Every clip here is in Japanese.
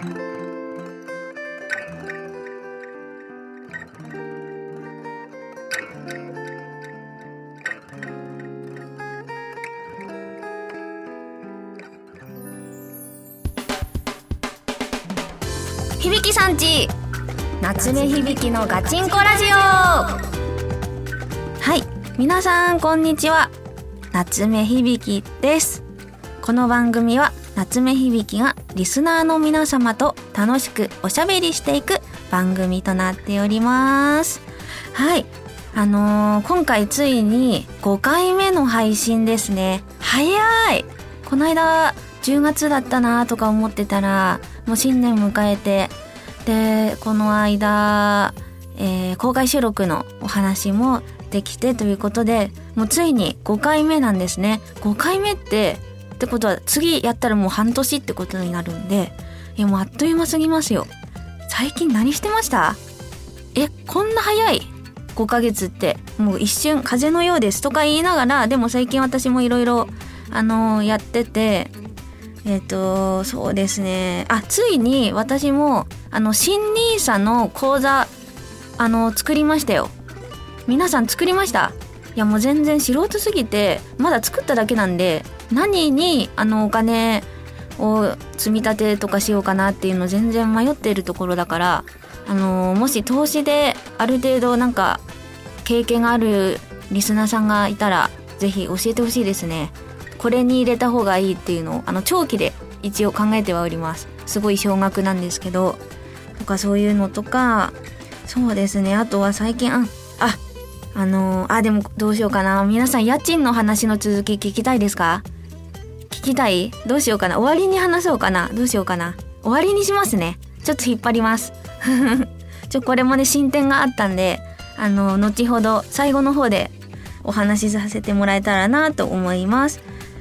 響さんち夏目響のガチンコラジオ。はい皆さんこんにちは。夏目響です。この番組は夏目響がリスナーの皆様と楽しくおしゃべりしていく番組となっております。はい。あのー、今回ついに5回目の配信ですね。早い。この間10月だったなとか思ってたらもう新年迎えてでこの間、えー、公開収録のお話もできてということでもうついに5回目なんですね。5回目ってってことは次やったらもう半年ってことになるんでいやもうあっという間すぎますよ。最近何してました？えこんな早い？5ヶ月ってもう一瞬風のようですとか言いながらでも最近私もいろいろあのー、やっててえっ、ー、とそうですね。あついに私もあの新 nisa の講座あの作りましたよ。皆さん作りました？いやもう全然素人すぎてまだ作っただけなんで何にあのお金を積み立てとかしようかなっていうの全然迷っているところだからあのもし投資である程度なんか経験があるリスナーさんがいたら是非教えてほしいですね。これに入れた方がいいっていうのをあの長期で一応考えてはおります。すごい少額なんですけどとかそういうのとかそうですね。あとは最近あああのー、あでもどうしようかな。皆さん家賃の話の続き聞きたいですか？聞きたい？どうしようかな。終わりに話そうかな。どうしようかな。終わりにしますね。ちょっと引っ張ります。ちょこれもね進展があったんであの後ほど最後の方でお話しさせてもらえたらなと思います。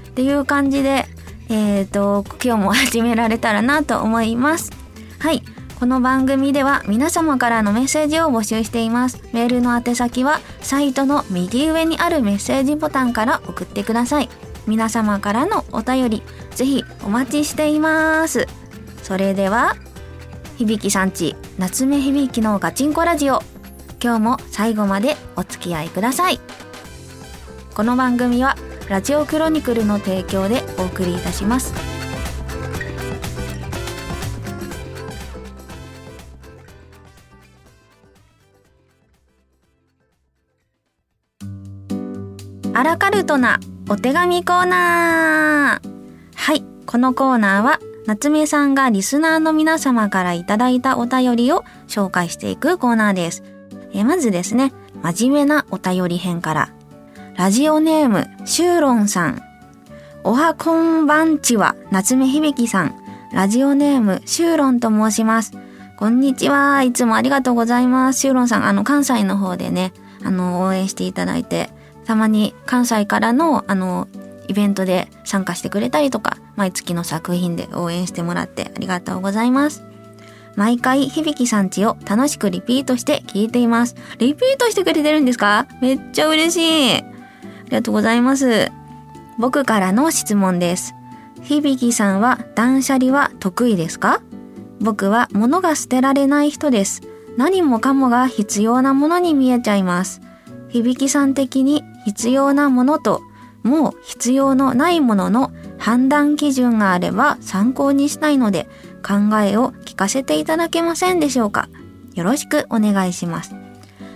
っていう感じでえっ、ー、と今日も始められたらなと思います。はい。この番組では皆様からのメッセージを募集しています。メールの宛先はサイトの右上にあるメッセージボタンから送ってください。皆様からのお便り、ぜひお待ちしています。それでは、響さんち夏目響のガチンコラジオ。今日も最後までお付き合いください。この番組はラジオクロニクルの提供でお送りいたします。アラカルトなお手紙コーナーはい、このコーナーは夏目さんがリスナーの皆様からいただいたお便りを紹介していくコーナーです。えまずですね、真面目なお便り編から。ラジオネーム、シューロンさん。おはこんばんちは、夏目響さん。ラジオネーム、シューロンと申します。こんにちは。いつもありがとうございます。シューロンさん、あの、関西の方でね、あの、応援していただいて、たまに関西からのあのイベントで参加してくれたりとか毎月の作品で応援してもらってありがとうございます。毎回響さんちを楽しくリピートして聞いています。リピートしてくれてるんですか？めっちゃ嬉しい。ありがとうございます。僕からの質問です。響さんは断捨離は得意ですか？僕は物が捨てられない人です。何もかもが必要なものに見えちゃいます。響さん的に必要なものともう必要のないものの判断基準があれば参考にしたいので考えを聞かせていただけませんでしょうか？よろしくお願いします。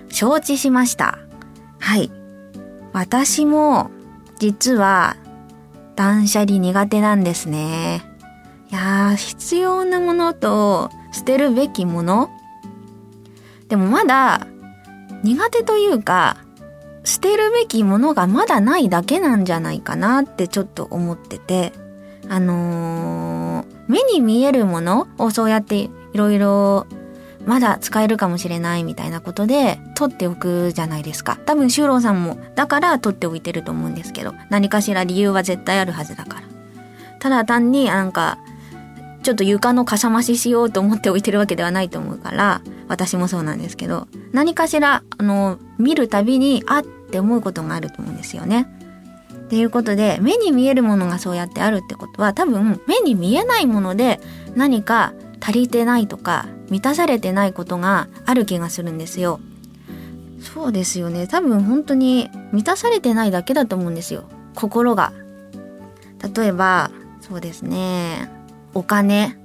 承知しました。はい。私も実は断捨離苦手なんですね。いやー、必要なものと捨てるべきもの？でもまだ苦手というか捨てるべきものがまだないだけなんじゃないかなってちょっと思ってて、あのー、目に見えるものをそうやっていろいろまだ使えるかもしれないみたいなことで取っておくじゃないですか。多分修郎さんもだから取っておいてると思うんですけど、何かしら理由は絶対あるはずだから。ただ単になんか、ちょっと床のかさ増ししようと思っておいてるわけではないと思うから、私もそうなんですけど、何かしら、あの、見るたびに、あって思うことがあると思うんですよね。っていうことで、目に見えるものがそうやってあるってことは、多分、目に見えないもので何か足りてないとか満たされてないことがある気がするんですよ。そうですよね多分本当に満たされてないだけだと思うんですよ心が。例えばそうですねお金。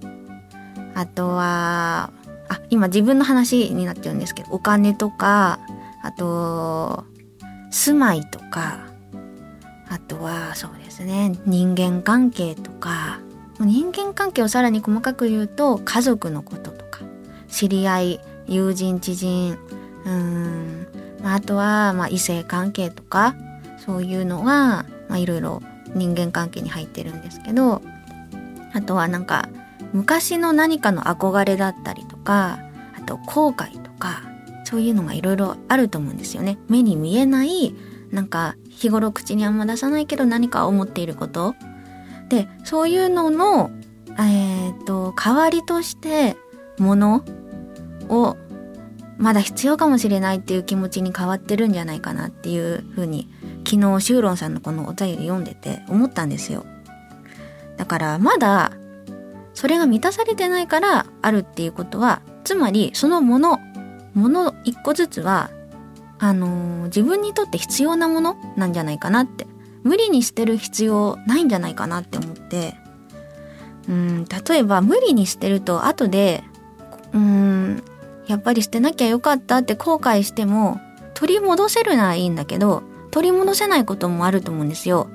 あとはあ今自分の話になっちゃうんですけどお金とかあと住まいとかあとはそうですね人間関係とか。人間関係をさらに細かく言うと家族のこととか知り合い友人知人うんあとはまあ異性関係とかそういうのがいろいろ人間関係に入ってるんですけどあとはなんか昔の何かの憧れだったりとかあと後悔とかそういうのがいろいろあると思うんですよね。目に見えないなんか日頃口にあんま出さないけど何か思っていることでそういうののえっ、ー、と代わりとしてものをまだ必要かもしれないっていう気持ちに変わってるんじゃないかなっていうふうに昨日シューロンさんのこのお便り読んでて思ったんですよ。だからまだそれが満たされてないからあるっていうことはつまりそのものもの一個ずつはあのー、自分にとって必要なものなんじゃないかなって無理に捨てる必要ないんじゃないかなって思ってうん例えば無理に捨てると後でうんやっぱり捨てなきゃよかったって後悔しても取り戻せるならいいんだけど取り戻せないこともあると思うんですよ。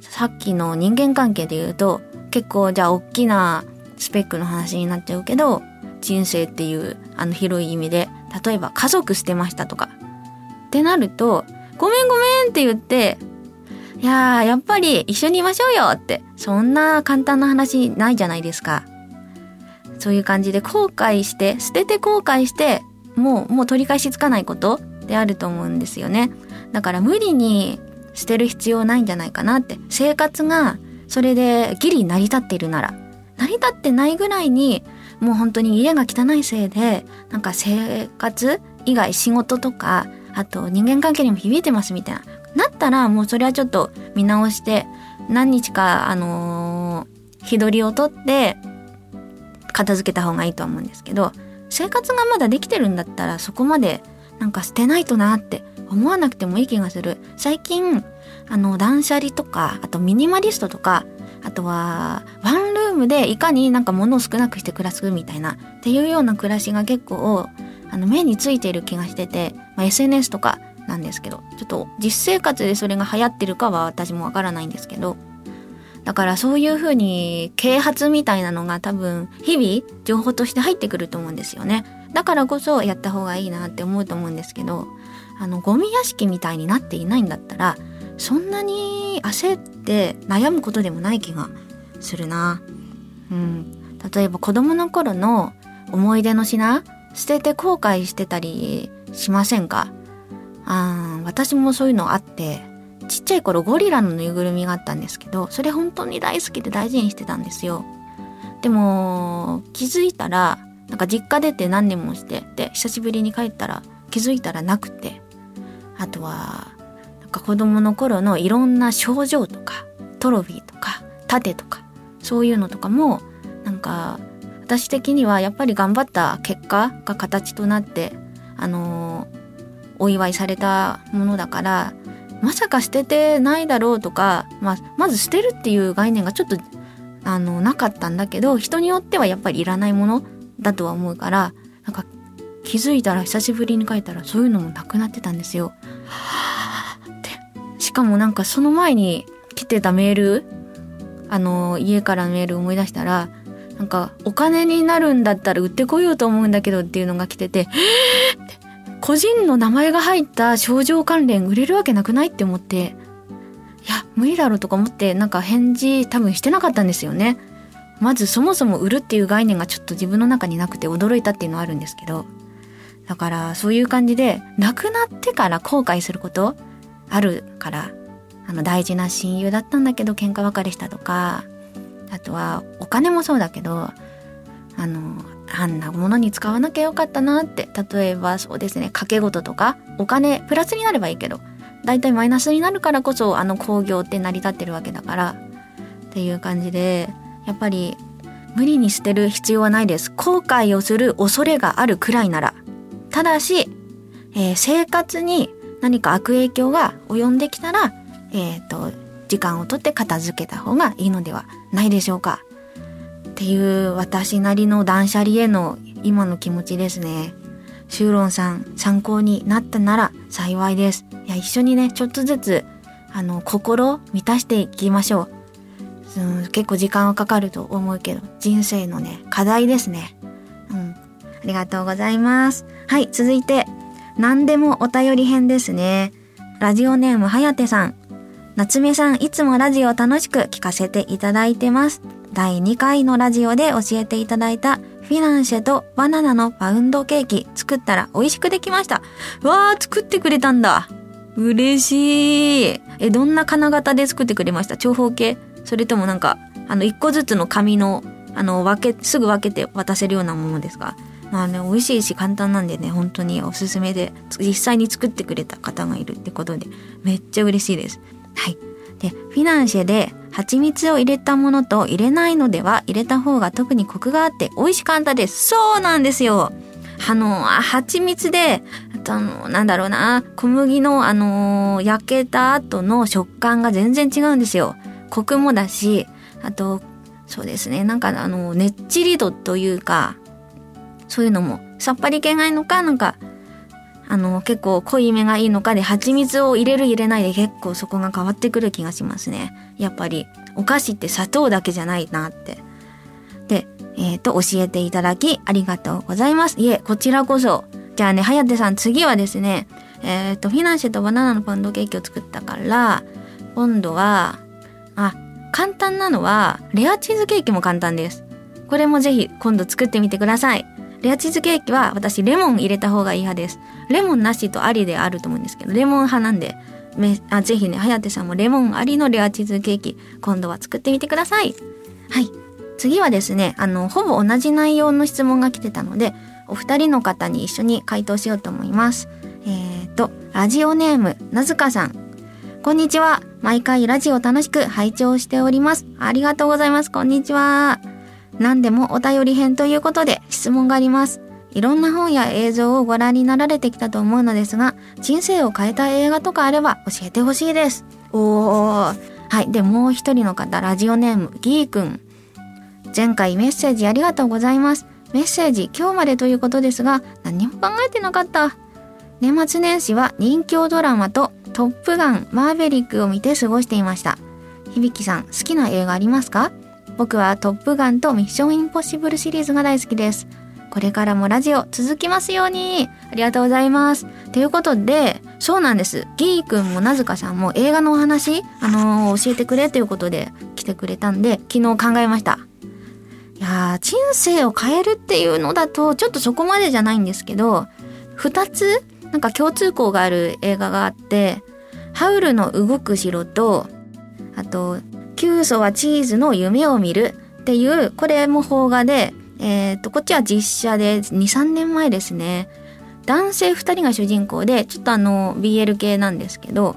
さっきの人間関係で言うと結構じゃあ大きなスペックの話になっちゃうけど人生っていうあの広い意味で例えば家族捨てましたとかってなるとごめんごめんって言っていやーやっぱり一緒にいましょうよってそんな簡単な話ないじゃないですか。そういう感じで後悔して捨てて後悔してもうもう取り返しつかないことであると思うんですよねだから無理に捨てる必要ないんじゃないかなって。生活がそれでギリ成り立っているなら。成り立ってないぐらいにもう本当に家が汚いせいでなんか生活以外仕事とかあと人間関係にも響いてますみたいな。なったらもうそれはちょっと見直して何日かあのー、日取りを取って片付けた方がいいと思うんですけど生活がまだできてるんだったらそこまでなんか捨てないとなって思わなくてもいい気がする最近あの断捨離とかあとミニマリストとかあとはワンルームでいかになんか物を少なくして暮らすみたいなっていうような暮らしが結構あの目についている気がしてて、まあ、SNS とかなんですけどちょっと実生活でそれが流行ってるかは私もわからないんですけどだからそういうふうに啓発みたいなのが多分日々情報として入ってくると思うんですよね。だからこそやった方がいいなって思うと思うんですけど、あのゴミ屋敷みたいになっていないんだったら、そんなに焦って悩むことでもない気がするな。うん。例えば子供の頃の思い出の品捨てて後悔してたりしませんか？あ私もそういうのあってちっちゃい頃ゴリラのぬいぐるみがあったんですけどそれ本当に大好きで大事にしてたんですよでも気づいたらなんか実家出て何年もしてで久しぶりに帰ったら気づいたらなくてあとはなんか子供の頃のいろんな賞状とかトロフィーとか盾とかそういうのとかもなんか私的にはやっぱり頑張った結果が形となってあの、お祝いされたものだからまさか捨ててないだろうとか、まあ、まず捨てるっていう概念がちょっとあのなかったんだけど人によってはやっぱりいらないものだとは思うからなんか気づいたら久しぶりに書いたらそういうのもなくなってたんですよ。はあってしかもなんかその前に来てたメールあの家からメール思い出したらなんかお金になるんだったら売ってこようと思うんだけどっていうのが来てて「!」て個人の名前が入った症状関連売れるわけなくないって思って、いや、無理だろうとか思って、なんか返事多分してなかったんですよね。まずそもそも売るっていう概念がちょっと自分の中になくて驚いたっていうのはあるんですけど、だからそういう感じで、亡くなってから後悔することあるから、あの大事な親友だったんだけど喧嘩別れしたとか、あとはお金もそうだけど、あの、あんなものに使わなきゃよかったなって例えばそうですね掛け事とかお金プラスになればいいけどだいたいマイナスになるからこそあの工業って成り立ってるわけだからっていう感じでやっぱり無理に捨てる必要はないです。後悔をする恐れがあるくらいならただし、えー、生活に何か悪影響が及んできたらえっ、ー、と時間をとって片付けた方がいいのではないでしょうかっていう私なりの断捨離への今の気持ちですね。シューロンさん参考になったなら幸いです。いや一緒にねちょっとずつあの心を満たしていきましょう。うん、結構時間はかかると思うけど人生のね課題ですね。ありがとうございます。はい続いて何でもお便り編ですね。ラジオネームはやてさん。夏目さんいつもラジオ楽しく聞かせていただいてます。第2回のラジオで教えていただいたフィナンシェとバナナのパウンドケーキ作ったら美味しくできました。わー、作ってくれたんだ。嬉しい。え、どんな金型で作ってくれました？長方形？それともなんか、あの、一個ずつの紙の、あの、分け、すぐ分けて渡せるようなものですか？まあね、美味しいし簡単なんでね、本当におすすめで、実際に作ってくれた方がいるってことで、めっちゃ嬉しいです。はい。で、フィナンシェで蜂蜜を入れたものと入れないのでは入れた方が特にコクがあって美味しかったです。そうなんですよ。あの、蜂蜜で、あとあの、なんだろうな、小麦のあの、焼けた後の食感が全然違うんですよ。コクもだし、あと、そうですね、なんかあの、ねっちり度というか、そういうのも、さっぱり系がいいのか、なんか、あの、結構濃いめがいいのかで、蜂蜜を入れる入れないで結構そこが変わってくる気がしますね。やっぱり、お菓子って砂糖だけじゃないなって。で、えっ、ー、と、教えていただきありがとうございます。いえ、こちらこそ。じゃあね、はやてさん、次はですね、えっ、ー、と、フィナンシェとバナナのパンドケーキを作ったから、今度は、あ、簡単なのは、レアチーズケーキも簡単です。これもぜひ今度作ってみてください。レアチーズケーキは私レモン入れた方がいい派です。レモンなしとありであると思うんですけど、レモン派なんで、めあぜひね、はやてさんもレモンありのレアチーズケーキ、今度は作ってみてください。はい。次はですね、あの、ほぼ同じ内容の質問が来てたので、お二人の方に一緒に回答しようと思います。えっ、ー、と、ラジオネーム、なずかさん。こんにちは。毎回ラジオ楽しく拝聴しております。ありがとうございます。こんにちは。何でもお便り編ということで質問があります。いろんな本や映像をご覧になられてきたと思うのですが、人生を変えた映画とかあれば教えてほしいです。おー。はい。で、もう一人の方、ラジオネーム、ギーくん。前回メッセージありがとうございます。メッセージ今日までということですが、何も考えてなかった。年末年始は人気ドラマとトップガンマーヴェリックを見て過ごしていました。響さん、好きな映画ありますか？僕はトップガンとミッションインポッシブルシリーズが大好きです。これからもラジオ続きますように。ありがとうございます。ということで、そうなんです。ギーくんもなずかさんも映画のお話、あのー、教えてくれということで来てくれたんで、昨日考えました。いやー、人生を変えるっていうのだと、ちょっとそこまでじゃないんですけど、二つ、なんか共通項がある映画があって、ハウルの動く城と、あと、キソはチーズの夢を見るっていう、これも邦画で、えっ、ー、と、こっちは実写で2、3年前ですね。男性2人が主人公で、ちょっとあの、BL 系なんですけど、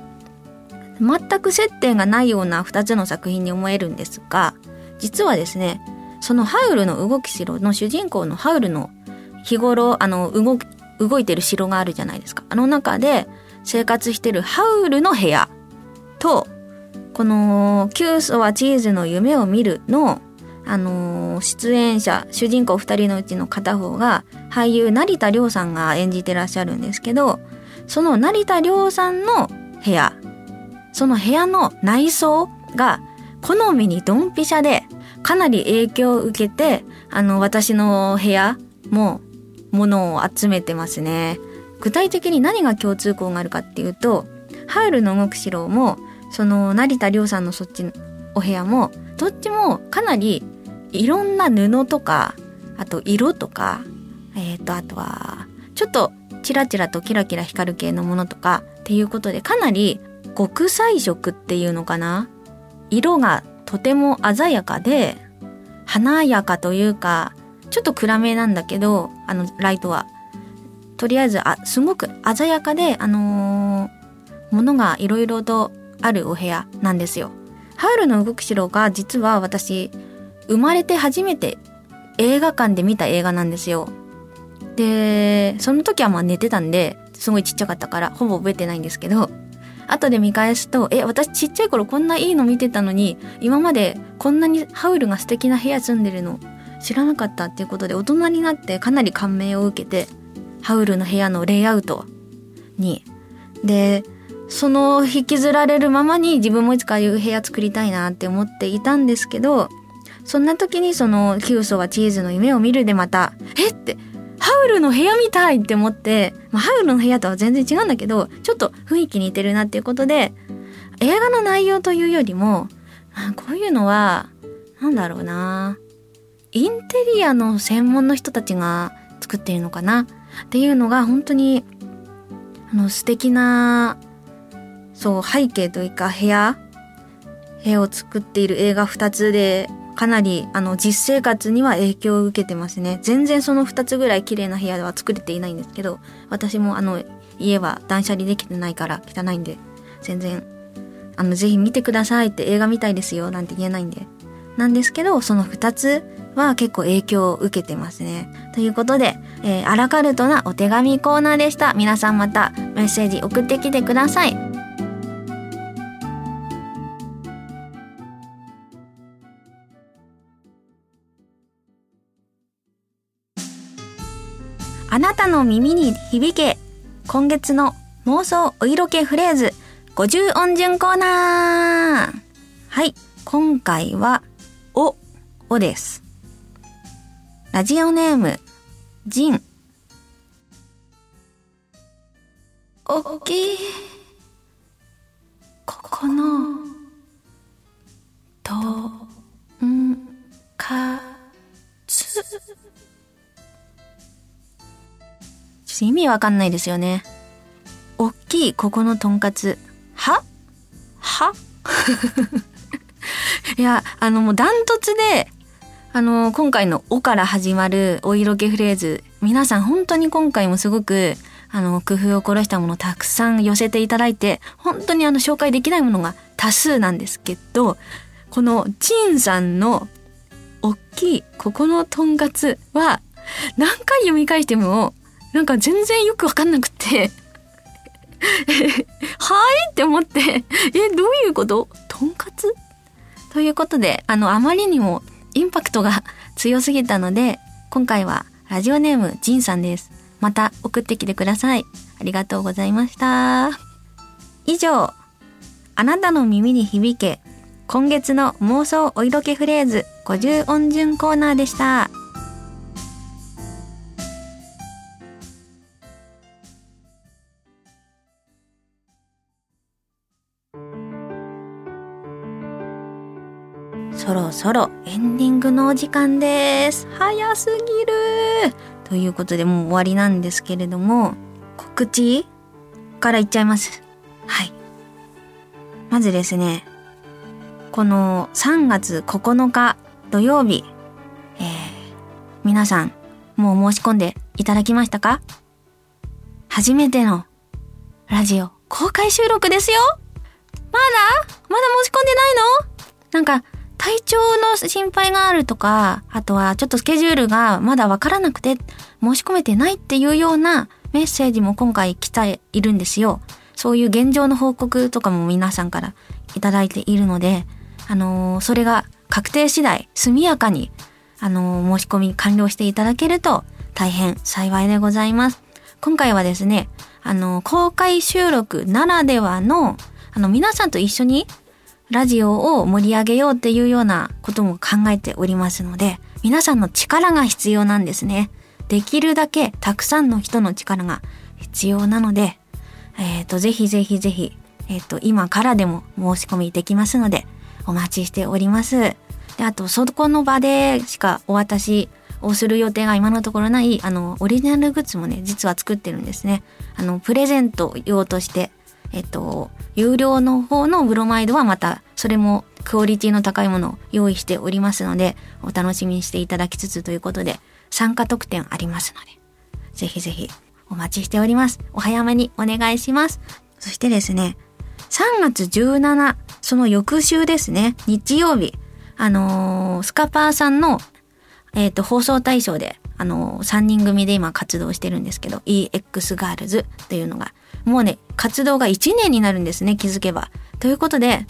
全く接点がないような2つの作品に思えるんですが、実はですね、そのハウルの動き城の主人公のハウルの日頃、あの、動き動いてる城があるじゃないですか。あの中で生活してるハウルの部屋と、この「キュはチーズの夢を見るの」あの、出演者主人公2人のうちの片方が俳優成田凌さんが演じてらっしゃるんですけどその成田凌さんの部屋その部屋の内装が好みにドンピシャでかなり影響を受けてあの私の部屋も物を集めてますね。具体的に何が共通項があるかっていうとハウルの動く城もその成田凌さんのそっちのお部屋もどっちもかなりいろんな布とかあと色とかえっ、ー、とあとはちょっとチラチラとキラキラ光る系のものとかっていうことでかなり極彩色っていうのかな？色がとても鮮やかで華やかというかちょっと暗めなんだけどあのライトは。とりあえずあすごく鮮やかであのー、ものがいろいろとあるお部屋なんですよ。ハウルの動く城が実は私生まれて初めて映画館で見た映画なんですよ。で、その時はまあ寝てたんで、すごいちっちゃかったから、ほぼ覚えてないんですけど、後で見返すと、え、私ちっちゃい頃こんないいの見てたのに、今までこんなにハウルが素敵な部屋住んでるの知らなかったっていうことで、大人になってかなり感銘を受けて、ハウルの部屋のレイアウトに。で、その引きずられるままに自分もいつかああいう部屋作りたいなって思っていたんですけど、そんな時にその、キウソはチーズの夢を見るでまた、えって、ハウルの部屋みたいって思って、まあ、ハウルの部屋とは全然違うんだけど、ちょっと雰囲気似てるなっていうことで、映画の内容というよりもあ、こういうのは、なんだろうなインテリアの専門の人たちが作っているのかなっていうのが本当に、あの素敵な、そう、背景というか部屋部屋を作っている映画2つでかなりあの実生活には影響を受けてますね全然その2つぐらい綺麗な部屋では作れていないんですけど私もあの家は断捨離できてないから汚いんで全然あのぜひ見てくださいって映画みたいですよなんて言えないんでなんですけどその2つは結構影響を受けてますね。ということで、えー、アラカルトなお手紙コーナーでした。皆さんまたメッセージ送ってきてください。の耳に響け今月の妄想お色気フレーズ50音順コーナー。はい今回はおおです。ラジオネームジン。おっきいここのとんかつ。意味わかんないですよね。おっきいここのとんかつ。は？は？いや、あのもうダントツで、あの、今回の「お」から始まるお色気フレーズ、皆さん本当に今回もすごく、あの、工夫を凝らしたものたくさん寄せていただいて、本当にあの、紹介できないものが多数なんですけど、このチンさんのおっきいここのとんかつは、何回読み返してもなんか全然よくわかんなくて はいって思ってえ、どういうこと？とんかつ？ということで、あの、あまりにもインパクトが強すぎたので、今回はラジオネームジンさんです。また送ってきてください。ありがとうございました。以上、あなたの耳に響け、今月の妄想お色気フレーズ50音順コーナーでした。そろそろエンディングのお時間です。早すぎるということでもう終わりなんですけれども、告知からいっちゃいます。はい。まずですね、この3月9日土曜日、えー、皆さん、もう申し込んでいただきましたか？初めてのラジオ公開収録ですよまだ？まだ申し込んでないの？なんか、体調の心配があるとか、あとはちょっとスケジュールがまだわからなくて申し込めてないっていうようなメッセージも今回来ているんですよ。そういう現状の報告とかも皆さんからいただいているので、あのー、それが確定次第速やかに、あのー、申し込み完了していただけると大変幸いでございます。今回はですね、あのー、公開収録ならではの、あの、皆さんと一緒にラジオを盛り上げようっていうようなことも考えておりますので、皆さんの力が必要なんですね。できるだけたくさんの人の力が必要なので、えっ、ー、と、ぜひぜひぜひ、えっ、ー、と、今からでも申し込みできますので、お待ちしております。で、あと、そこの場でしかお渡しをする予定が今のところない、あの、オリジナルグッズもね、実は作ってるんですね。あの、プレゼント用として、えっと、有料の方のブロマイドはまた、それもクオリティの高いものを用意しておりますので、お楽しみにしていただきつつということで、参加特典ありますので、ぜひぜひお待ちしております。お早めにお願いします。そしてですね、3月17、その翌週ですね、日曜日、あのー、スカパーさんのえっ、と、放送対象で、あの、3人組で今活動してるんですけど、EX ガールズっていうのが、もうね、活動が1年になるんですね、気づけば。ということで、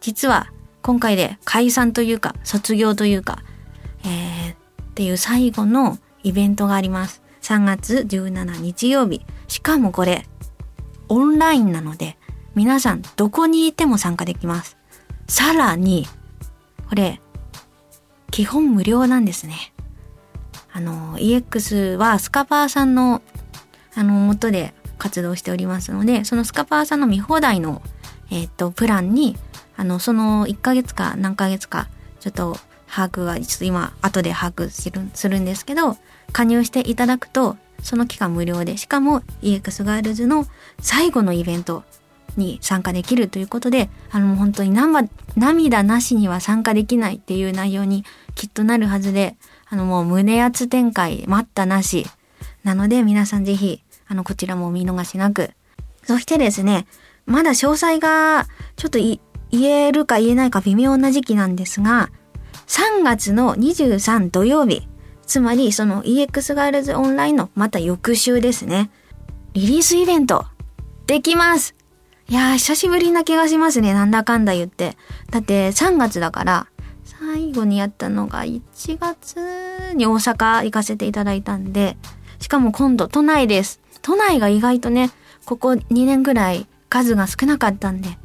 実は今回で解散というか、卒業というか、えー、っていう最後のイベントがあります。3月17日曜日。しかもこれ、オンラインなので、皆さんどこにいても参加できます。さらに、これ、基本無料なんですね。あの、EX はスカパーさんの、あの、元で活動しておりますので、そのスカパーさんの見放題の、えっ、と、プランに、あの、その1ヶ月か何ヶ月か、ちょっと把握は、ちょっと今、後で把握するするんですけど、加入していただくと、その期間無料で、しかも EX ガールズの最後のイベントに参加できるということで、あの、本当に涙なしには参加できないっていう内容にきっとなるはずで、あの、もう胸圧展開待ったなし。なので皆さんぜひ、あの、こちらも見逃しなく。そしてですね、まだ詳細がちょっと言えるか言えないか微妙な時期なんですが、3月の23土曜日、つまりその EX ガールズオンラインのまた翌週ですね。リリースイベント、できますいやー、久しぶりな気がしますね。なんだかんだ言って。だって3月だから、最後にやったのが1月に大阪行かせていただいたんで、しかも今度都内です。都内が意外とね、ここ2年ぐらい数が少なかったんで、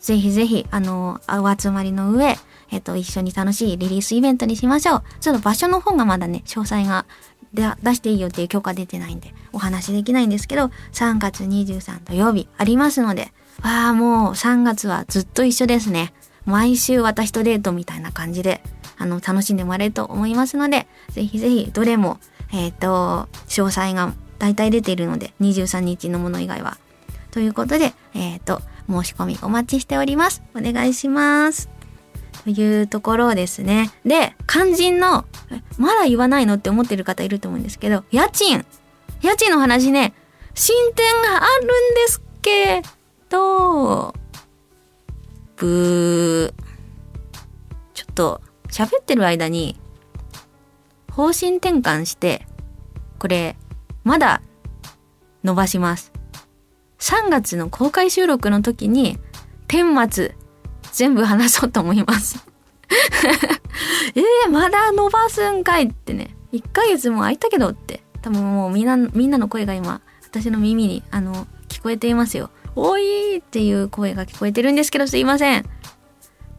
ぜひぜひ、あの、お集まりの上、えっと、一緒に楽しいリリースイベントにしましょう。ちょっと場所の方がまだね、詳細が出していいよっていう許可出てないんで、お話できないんですけど、3月23土曜日ありますので、わあ、もう3月はずっと一緒ですね。毎週私とデートみたいな感じで、あの、楽しんでもらえると思いますので、ぜひぜひどれも、えっ、ー、と、詳細が大体出ているので、23日のもの以外は。ということで、えっ、ー、と、申し込みお待ちしております。お願いします。というところですね。で、肝心の、まだ言わないのって思ってる方いると思うんですけど、家賃家賃の話ね、進展があるんですけと、ブー。ちょっと喋ってる間に方針転換して、これ、まだ伸ばします。3月の公開収録の時に、顛末全部話そうと思います えー、まだ伸ばすんかいってね。1ヶ月も空いたけどって。多分もうみんな、みんなの声が今、私の耳に、あの、聞こえていますよ。おいっていう声が聞こえてるんですけどすいません。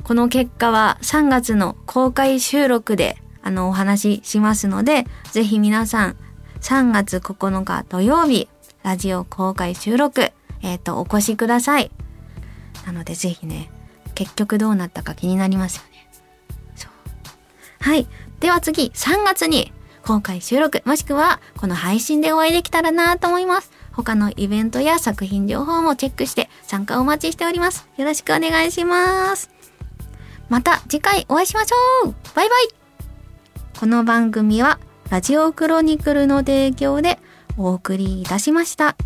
この結果は3月の公開収録であのお話ししますので、ぜひ皆さん3月9日土曜日、ラジオ公開収録、えっ、ー、と、お越しください。なのでぜひね、結局どうなったか気になりますよね。そう。はい。では次、3月に公開収録、もしくはこの配信でお会いできたらなと思います。他のイベントや作品情報もチェックして参加お待ちしております。よろしくお願いします。また次回お会いしましょうバイバイこの番組はラジオクロニクルの提供でお送りいたしました。